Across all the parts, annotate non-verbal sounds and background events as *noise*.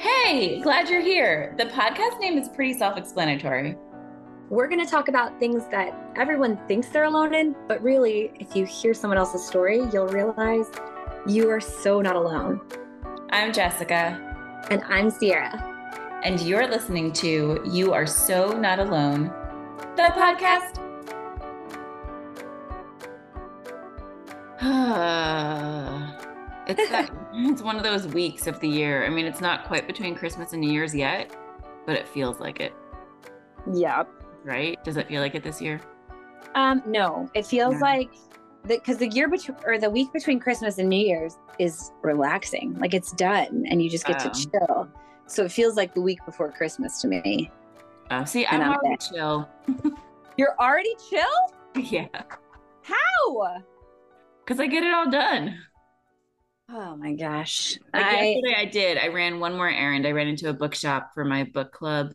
Hey, glad you're here. The podcast name is pretty self explanatory. We're going to talk about things that everyone thinks they're alone in, but really, if you hear someone else's story, you'll realize you are so not alone. I'm Jessika. And I'm Ciara. And you're listening to You Are So Not Alone, the podcast. *sighs* it's that, *laughs* it's one of those weeks of the year. I mean, it's not quite between Christmas and New Year's yet, but it feels like it. Yep. Right? Does it feel like it this year? Um, no. It feels yeah. like because the, the, year between or the week between Christmas and New Year's is relaxing. Like it's done and you just get oh. to chill. So it feels like the week before Christmas to me. Oh, see, I'm, I'm already chill. *laughs* You're already chill? *laughs* Yeah. How? Because I get it all done. Oh my gosh. Like I, yesterday I did. I ran one more errand. I ran into a bookshop for my book club,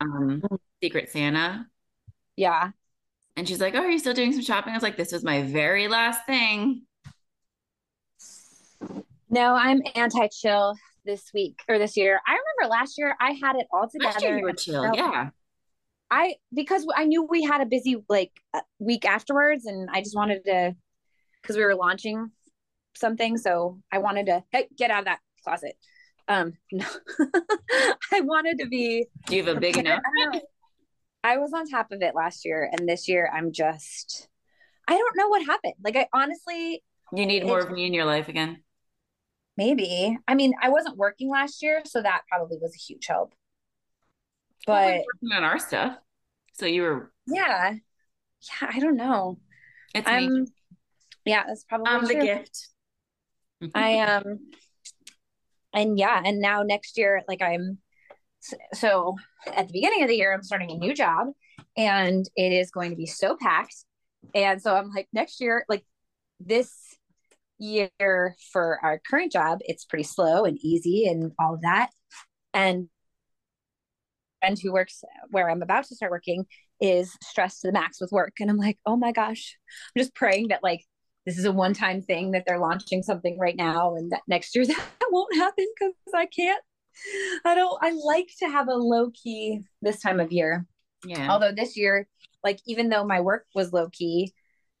um, mm. Secret Santa. Yeah. And she's like, Oh, are you still doing some shopping? I was like, This was my very last thing. No, I'm anti chill this week or this year. I remember last year I had it all together. Last year you were chill, yeah. I because I knew we had a busy like week afterwards, and I just wanted to because we were launching something, so I wanted to hey get out of that closet. Um, no, *laughs* I wanted to be. Do you have a big enough? I was on top of it last year, and this year I'm just. I don't know what happened. Like I honestly. You need more of me in your life again. Maybe. I mean, I wasn't working last year, so that probably was a huge help. But well, working on our stuff. So you were Yeah. Yeah, I don't know. It's I'm me. yeah, that's probably I'm true. the gift. I *laughs* um and yeah, and now next year, like I'm so at the beginning of the year, I'm starting a new job and it is going to be so packed. And so I'm like, next year, like this year for our current job, it's pretty slow and easy and all of that. And friend who works where I'm about to start working is stressed to the max with work. And I'm like, oh my gosh, I'm just praying that like this is a one time thing that they're launching something right now and that next year *laughs* that won't happen because I can't. I don't, I like to have a low key this time of year. Yeah. Although this year, like, even though my work was low key,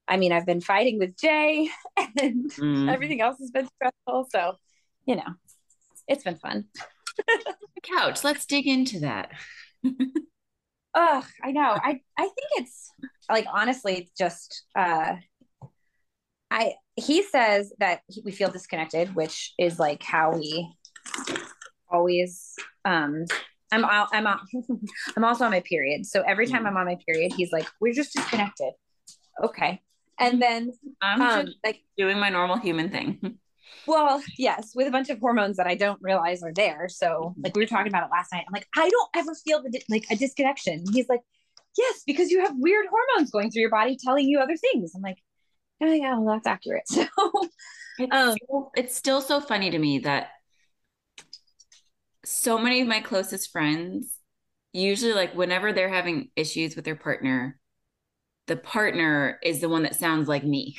I mean, I've been fighting with Jay *laughs* and mm. everything else has been stressful. So, you know, it's been fun. *laughs* Couch, let's dig into that. Ugh, I know. I I think it's like honestly it's just uh I he says that we feel disconnected, which is like how we always um I'm I'm *laughs* I'm also on my period. So every time mm. I'm on my period, he's like, "We're just disconnected." Okay. And then I'm um, just like doing my normal human thing. *laughs* Well, yes, with a bunch of hormones that I don't realize are there. So, like we were talking about it last night. I'm like, I don't ever feel the like a disconnection. He's like, yes, because you have weird hormones going through your body telling you other things. I'm like, oh yeah, well, that's accurate. *laughs* So, it's, um, it's still so funny to me that so many of my closest friends, usually like whenever they're having issues with their partner, the partner is the one that sounds like me,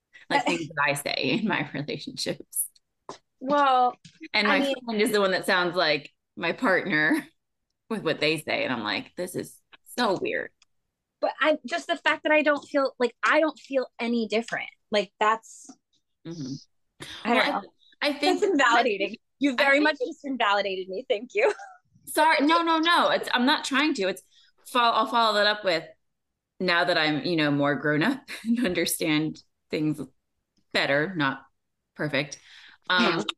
*laughs* like things that I say in my *laughs* relationships. Well, and my I mean, friend is the one that sounds like my partner with what they say. And I'm like, this is so weird. But I'm just the fact that I don't feel like I don't feel any different. Like that's, mm-hmm. I don't well, know. I, I think that's invalidating. You very much just invalidated me. Thank you. *laughs* Sorry. No, no, no. It's, I'm not trying to. It's, I'll follow that up with now that I'm, you know, more grown up *laughs* and understand things better, not perfect. Um, yeah. *laughs*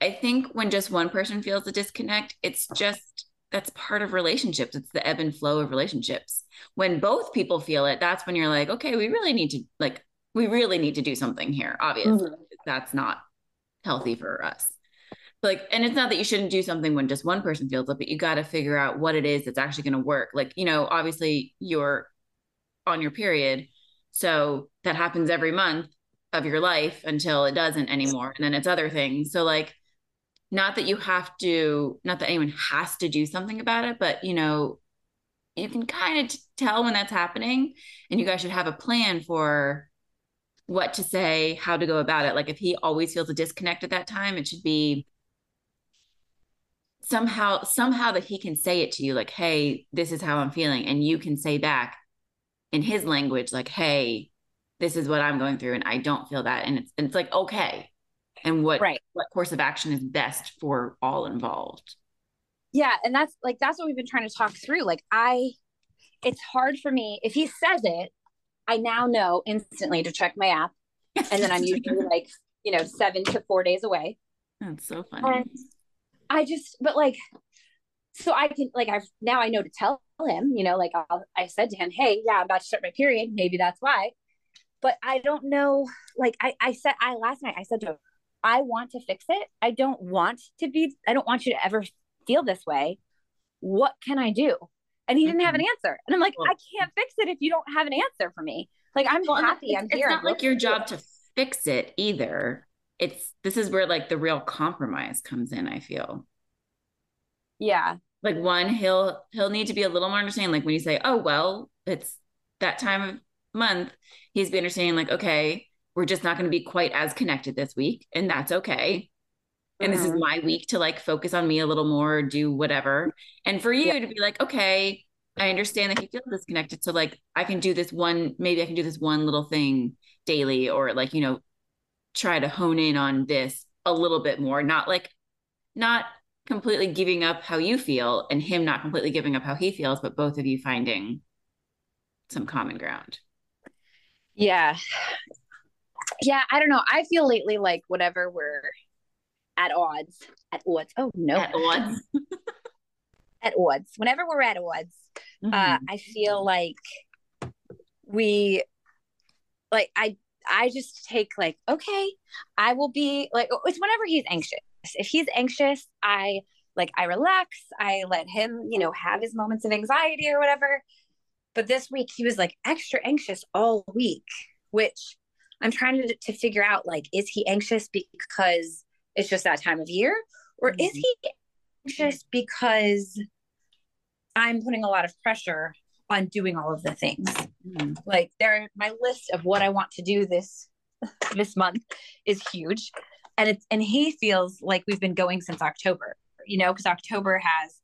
I think when just one person feels a disconnect, it's just that's part of relationships. It's the ebb and flow of relationships. When both people feel it, that's when you're like, okay, we really need to like we really need to do something here. Obviously, mm-hmm. that's not healthy for us like and it's not that you shouldn't do something when just one person feels it but you got to figure out what it is that's actually going to work like you know obviously you're on your period so that happens every month of your life until it doesn't anymore and then it's other things so like not that you have to not that anyone has to do something about it but you know you can kind of t- tell when that's happening and you guys should have a plan for what to say how to go about it. Like if he always feels a disconnect at that time it should be somehow somehow that he can say it to you like hey this is how i'm feeling. And you can say back in his language like hey this is what i'm going through and i don't feel that. And it's and it's like okay and what right. what course of action is best for all involved. Yeah and that's like that's what we've been trying to talk through like i it's hard for me if he says it i now know instantly to check my app and then i'm *laughs* usually like you know seven to four days away. That's so funny. And i just but like so i can like i've now i know to tell him you know like I'll, i said to him hey yeah i'm about to start my period maybe that's why. But i don't know like i i said i last night i said to him i want to fix it. I don't want to be i don't want you to ever feel this way. What can i do? And he didn't have an mm-hmm. answer. And i'm like i can't fix it if you don't have an answer for me. Like i'm well, happy it's, i'm here. it's not like your job to fix it either. It's this is where like the real compromise comes in i feel. Yeah. Like one he'll he'll need to be a little more understanding. Like when you say oh well it's that time of month he's be understanding like okay we're just not going to be quite as connected this week and that's okay and this is Mhm. my week to like focus on me a little more do whatever and for you Yeah. to be like okay i understand that you feel disconnected so like i can do this one maybe i can do this one little thing daily or like you know try to hone in on this a little bit more not like not completely giving up how you feel and him not completely giving up how he feels but both of you finding some common ground Yeah. Yeah, I don't know. I feel lately like whenever we're at odds, at odds. Oh no. at odds *laughs* At odds. Whenever we're at odds, uh Mhm. I feel like we like I I just take like, okay, I will be like it's whenever he's anxious. If he's anxious, I like I relax, I let him, you know, have his moments of anxiety or whatever. But this week he was like extra anxious all week, which I'm trying to, to figure out like, is he anxious because it's just that time of year? Or is Mhm. he anxious because I'm putting a lot of pressure on doing all of the things? Mhm. Like there my list of what I want to do this *laughs* this month is huge. And it's and he feels like we've been going since October, you know, because October has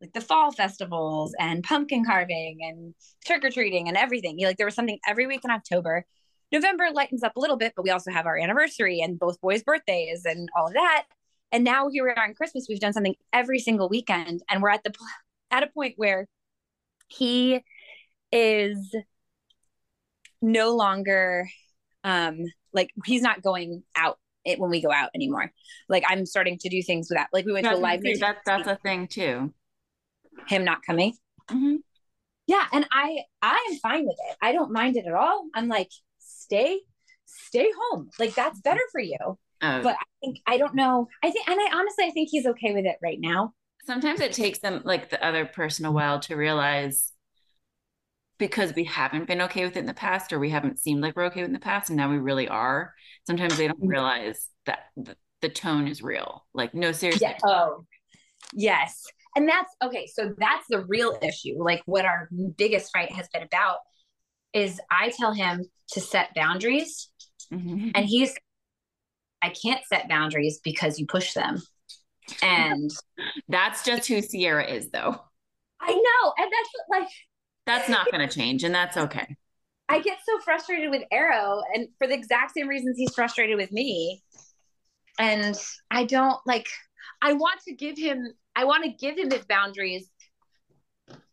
like the fall festivals and pumpkin carving and trick or treating and everything. You like there was something every week in October. November lightens up a little bit, but we also have our anniversary and both boys' birthdays and all of that. And now here we are on Christmas. We've done something every single weekend, and we're at the at a point where he is no longer um like he's not going out it when we go out anymore. Like I'm starting to do things without like we went to a That's, live that, that's a thing too him not coming. Mhm. Yeah, and I I am fine with it. I don't mind it at all. I'm like stay stay home. Like that's better for you. Oh, But I think I don't know. I think and I honestly I think he's okay with it right now. sometimes it takes them like the other person a while to realize because we haven't been okay with it in the past or we haven't seemed like we're okay with it in the past and now we really are sometimes they don't Mhm. realize that the, the tone is real like no seriously Yeah. Oh. Yes. And that's okay. So that's the real issue. Like what our biggest fight has been about is I tell him to set boundaries Mhm. and he's I can't set boundaries because you push them. And *laughs* that's just who Ciara is though I know. And that's what, like that's not going to change and that's okay I get so frustrated with Arrow and for the exact same reasons he's frustrated with me. And I don't like I want to give him I want to give him his boundaries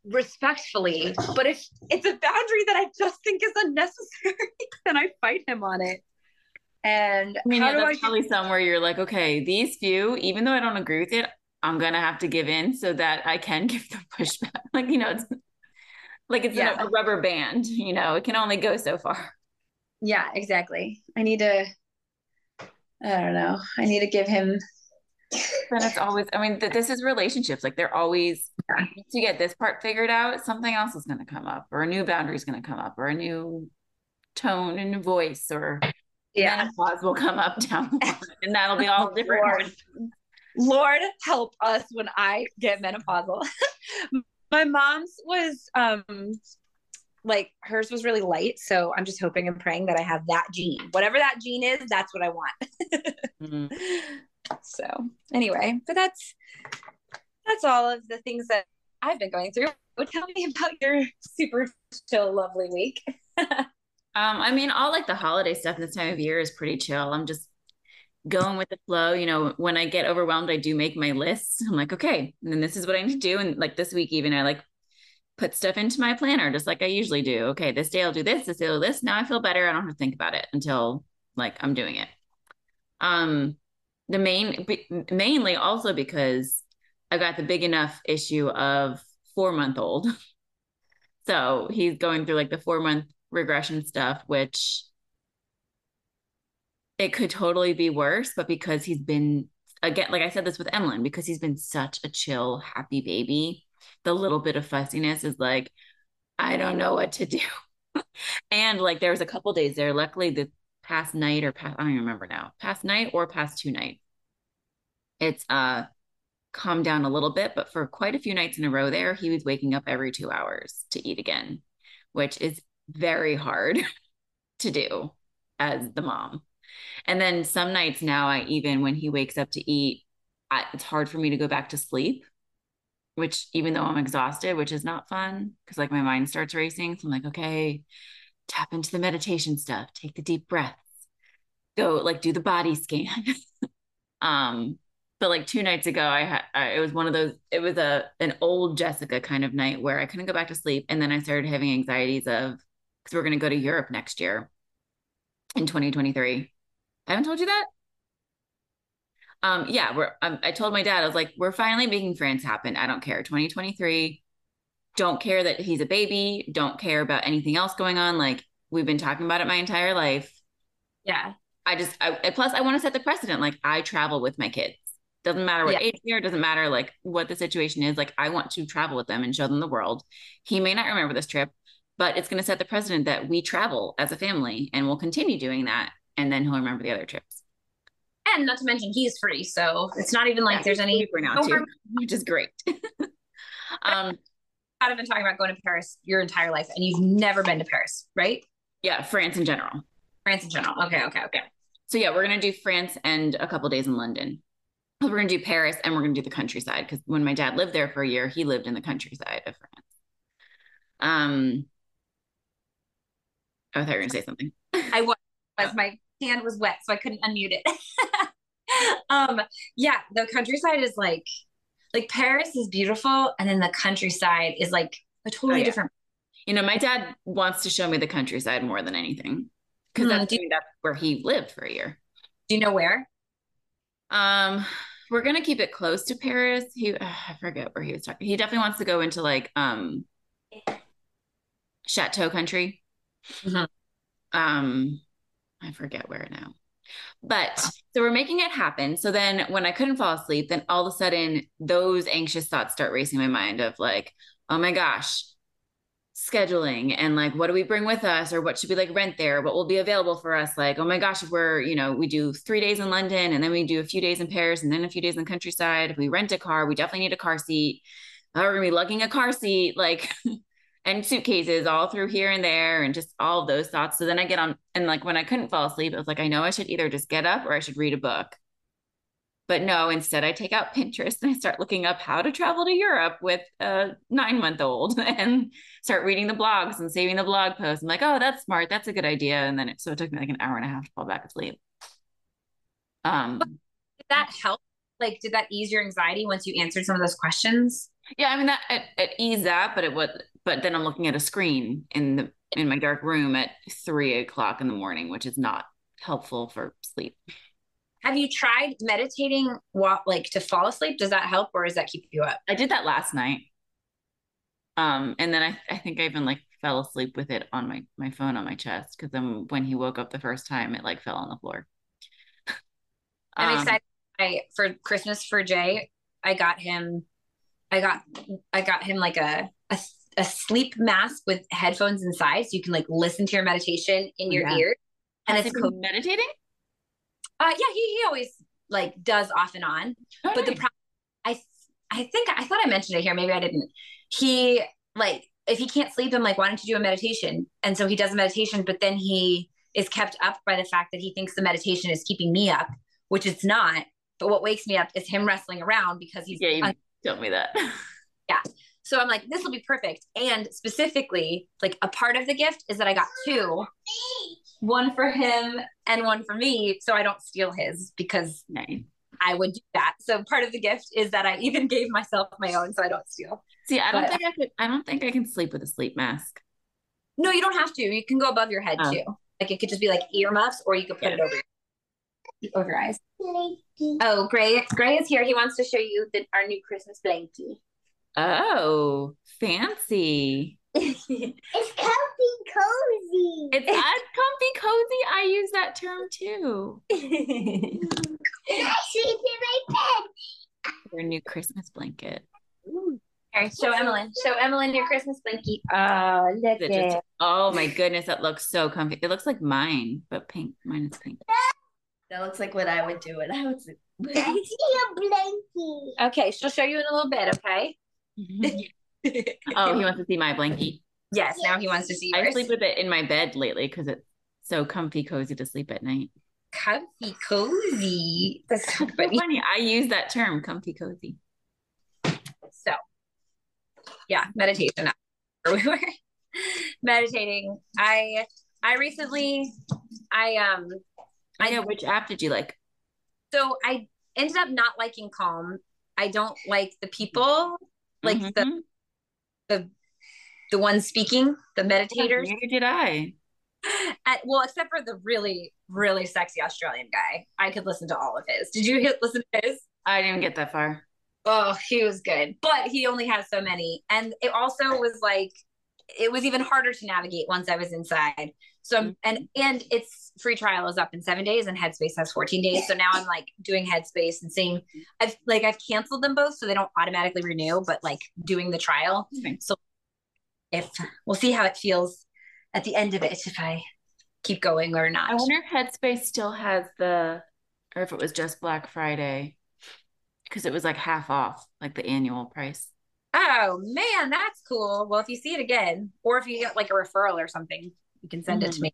respectfully, but if it's a boundary that I just think is unnecessary, *laughs* then I fight him on it. And i mean how yeah, do I probably somewhere you're like okay these few even though i don't agree with it i'm to have to give in so that i can *laughs* give the pushback like you know it's like it's Yeah. a rubber band you know it can only go so far Yeah, exactly. I need to I don't know. I need to give him then it's always i mean th- this is relationships like they're always Yeah. once get this part figured out something else is going to come up or a new boundary is going to come up or a new tone and voice or yeah. menopause will come up *laughs* down the *laughs* line and that'll be all different Lord. Lord help us when I get menopausal. *laughs* My mom's was um like hers was really light, so I'm just hoping and praying that I have that gene. Whatever that gene is, that's what I want. Mhm. *laughs* so anyway, but that's that's all of the things that I've been going through. Tell me about your super chill, lovely week. *laughs* um, I mean, all like the holiday stuff this time of year is pretty chill. I'm just going with the flow. You know, when I get overwhelmed, I do make my lists. I'm like, okay, and then this is what I need to do. And like this week, even I like put stuff into my planner just like I usually do. Okay, this day I'll do this, this day I'll do this. Now I feel better. I don't have to think about it until like I'm doing it. Um, the main mainly also because I got the big enough issue of four month old. *laughs* So he's going through like the four month regression stuff, which it could totally be worse, but because he's been again, like I said this with Emlyn, because he's been such a chill, happy baby, the little bit of fussiness is like, I don't know what to do. *laughs* and like there was a couple days there. Luckily, the past night or past I don't even remember now, past night or past two nights. It's uh calmed down a little bit, but for quite a few nights in a row there, he was waking up every two hours to eat again, which is very hard *laughs* to do as the mom. And then some nights now, I even when he wakes up to eat, I, it's hard for me to go back to sleep which even though I'm exhausted, which is not fun because like my mind starts racing. So I'm like, okay, tap into the meditation stuff, take the deep breaths, go like do the body scan. *laughs* um, but like two nights ago, I had I, it was one of those. It was a an old Jessika kind of night where I couldn't go back to sleep, and then I started having anxieties of because we're going to go to Europe next year in 2023. I haven't told you that um, yeah, we're. Um, I told my dad, I was like, we're finally making France happen. I don't care. 2023. Don't care that he's a baby. Don't care about anything else going on. Like we've been talking about it my entire life. Yeah. I just. I, plus, I want to set the precedent. Like I travel with my kids. Doesn't matter what yeah. age they are. Doesn't matter like what the situation is. Like I want to travel with them and show them the world. He may not remember this trip, but it's going to set the precedent that we travel as a family, and we'll continue doing that. And then he'll remember the other trips and not to mention he's free, so it's not even like yeah, there's any for now too, which is great. *laughs* um, I've been talking about going to Paris your entire life, and you've never been to Paris, right? Yeah, France in general. France in general. Okay, okay, okay. So yeah, we're gonna do France and a couple days in London. We're gonna do Paris and we're gonna do the countryside because when my dad lived there for a year, he lived in the countryside of France. Um, oh, I thought you were gonna say something. I *laughs* was. As my hand was wet, so I couldn't unmute it. *laughs* um, yeah, the countryside is like like Paris is beautiful, and then the countryside is like a totally oh, yeah. different. You know, my dad wants to show me the countryside more than anything because mm-hmm. that's, that's where he lived for a year. Do you know where? Um, we're gonna keep it close to Paris. He, uh, *sighs* I forget where he was talking. He definitely wants to go into like um, chateau country. Mm-hmm. Um, I forget where now. But so we're making it happen. So then when I couldn't fall asleep, then all of a sudden those anxious thoughts start racing my mind of like, oh my gosh, scheduling and like what do we bring with us or what should we like rent there what will be available for us like oh my gosh if we're you know we do three days in london and then we do a few days in paris and then a few days in the countryside if we rent a car we definitely need a car seat oh, we're gonna be lugging a car seat like *laughs* and suitcases all through here and there and just all those thoughts. So then I get on and like when I couldn't fall asleep, I was like, I know I should either just get up or I should read a book. But no, instead I take out *laughs* Pinterest and I start looking up how to travel to Europe with a nine month old *laughs* and start reading the blogs and saving the blog posts. I'm like, oh, that's smart. That's a good idea. And then it so it took me like an hour and a half to fall back asleep. Um did that help? Like, did that ease your anxiety once you answered some of those questions? Yeah, I mean that it, it eased that, but it would but then I'm looking at a screen in the in my dark room at three o'clock in the morning, which is not helpful for sleep. Have you tried meditating what like to fall asleep? Does that help or does that keep you up? I did that last night. Um, and then I, I think I even like fell asleep with it on my my phone on my chest because then when he woke up the first time, it like fell on the floor. I'm um, excited. I for Christmas for Jay, I got him. I got I got him like a a a sleep mask with headphones inside so you can like listen to your meditation in your yeah. ear. And Has it's co- meditating? Uh yeah, he, he always like does off and on. Oh, but nice. the problem I I think I thought I mentioned it here, maybe I didn't. He like if he can't sleep, I'm like, why don't you do a meditation? And so he does a meditation, but then he is kept up by the fact that he thinks the meditation is keeping me up, which it's not. But what wakes me up is him wrestling around because he's yeah, Tell me that. *laughs* Yeah. So I'm like, this will be perfect. And specifically, like a part of the gift is that I got two one for him and one for me. So I don't steal his because nice. I would do that. So part of the gift is that I even gave myself my own so I don't steal. See, I don't but, think I could I don't think I can sleep with a sleep mask. No, you don't have to. You can go above your head oh. too. Like it could just be like earmuffs or you could put yeah. it over your, over your eyes. Oh, Gray Gray is here. He wants to show you the, our new Christmas blankie. Oh, fancy. *laughs* it's comfy cozy. It's uh, comfy cozy. I use that term too. *laughs* I sleep in my bed. Your new Christmas blanket. All right, show Emily. Show Emily your Christmas blanket. Oh, ah, look at it. Just, oh my goodness, that looks so comfy. It looks like mine, but pink. Mine is pink. That looks like what I would do. And I would. I see a *laughs* blankie. Okay, she'll show you in a little bit. Okay. oh, *laughs* he wants to see my blankie. Yes, now he wants to see yours. I sleep with it in my bed lately because it's so comfy, cozy to sleep at night. Comfy, cozy. That's so *laughs* funny. funny. I use that term, comfy, cozy. So, yeah, meditation. We were meditating. I I recently I um I know which app did you like? So I ended up not liking Calm. I don't like the people like mm-hmm. the the the ones speaking, the meditators. Neither did I. *laughs* At, well, except for the really, really sexy Australian guy. I could listen to all of his. Did you hit, listen to his? I didn't get that far. Oh, he was good. But he only has so many. And it also was like, it was even harder to navigate once I was inside. So mm-hmm. and and its free trial is up in seven days and Headspace has 14 days. So now I'm like doing Headspace and seeing I've like I've canceled them both so they don't automatically renew, but like doing the trial. Okay. So if we'll see how it feels at the end of it if I keep going or not. I wonder if Headspace still has the or if it was just Black Friday. Because it was like half off, like the annual price. Oh man, that's cool. Well, if you see it again, or if you get like a referral or something, you can send mm-hmm. it to mm-hmm. me.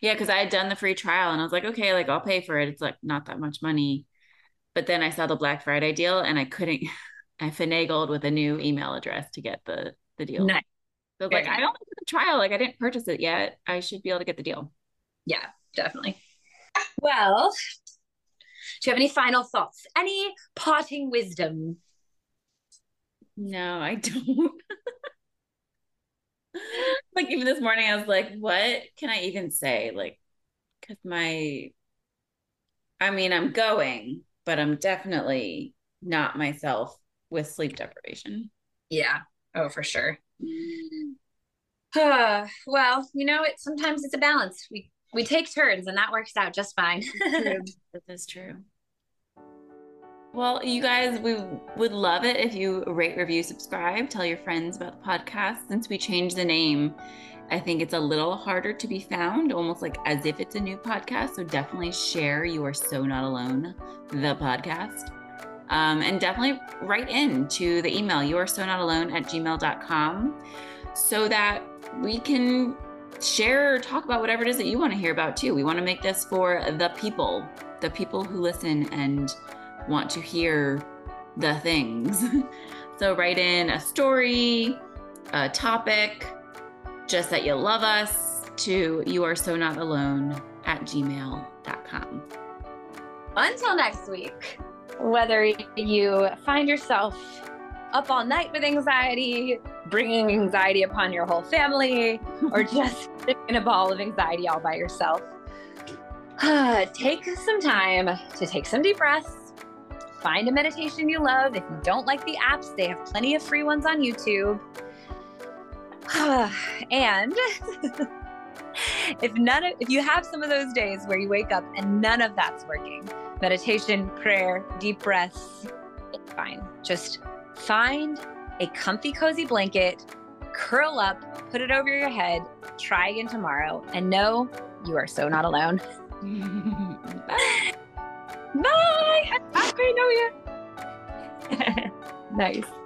Yeah, because I had done the free trial and I was like, okay, like I'll pay for it. It's like not that much money. But then I saw the Black Friday deal and I couldn't *laughs* I finagled with a new email address to get the the deal. Nice. So like I don't the trial, like I didn't purchase it yet. I should be able to get the deal. Yeah, definitely. Well, do you have any final thoughts? Any parting wisdom? No, I don't. *laughs* like even this morning I was like, what can I even say? Like cuz my I mean, I'm going, but I'm definitely not myself with sleep deprivation. Yeah. Oh, for sure. Uh, *sighs* well, you know, it sometimes it's a balance. We we take turns and that works out just fine. *laughs* this is true. Well, you guys, we would love it if you rate, review, subscribe, tell your friends about the podcast. Since we changed the name, I think it's a little harder to be found, almost like as if it's a new podcast. So definitely share You Are So Not Alone, the podcast. Um, and definitely write in to the email, you are so not alone at gmail.com, so that we can share or talk about whatever it is that you want to hear about too. We want to make this for the people, the people who listen and want to hear the things. *laughs* so write in a story, a topic, just that you love us to you are so not alone at gmail.com. Until next week, whether you find yourself up all night with anxiety, bringing anxiety upon your whole family, or *laughs* just in a ball of anxiety all by yourself, *sighs* take some time to take some deep breaths Find a meditation you love. If you don't like the apps, they have plenty of free ones on YouTube. *sighs* and *laughs* if none of if you have some of those days where you wake up and none of that's working, meditation, prayer, deep breaths, it's fine. Just find a comfy, cozy blanket, curl up, put it over your head, try again tomorrow, and know you are so not alone. Bye. *laughs* Bye. Happy New Year. *laughs* nice.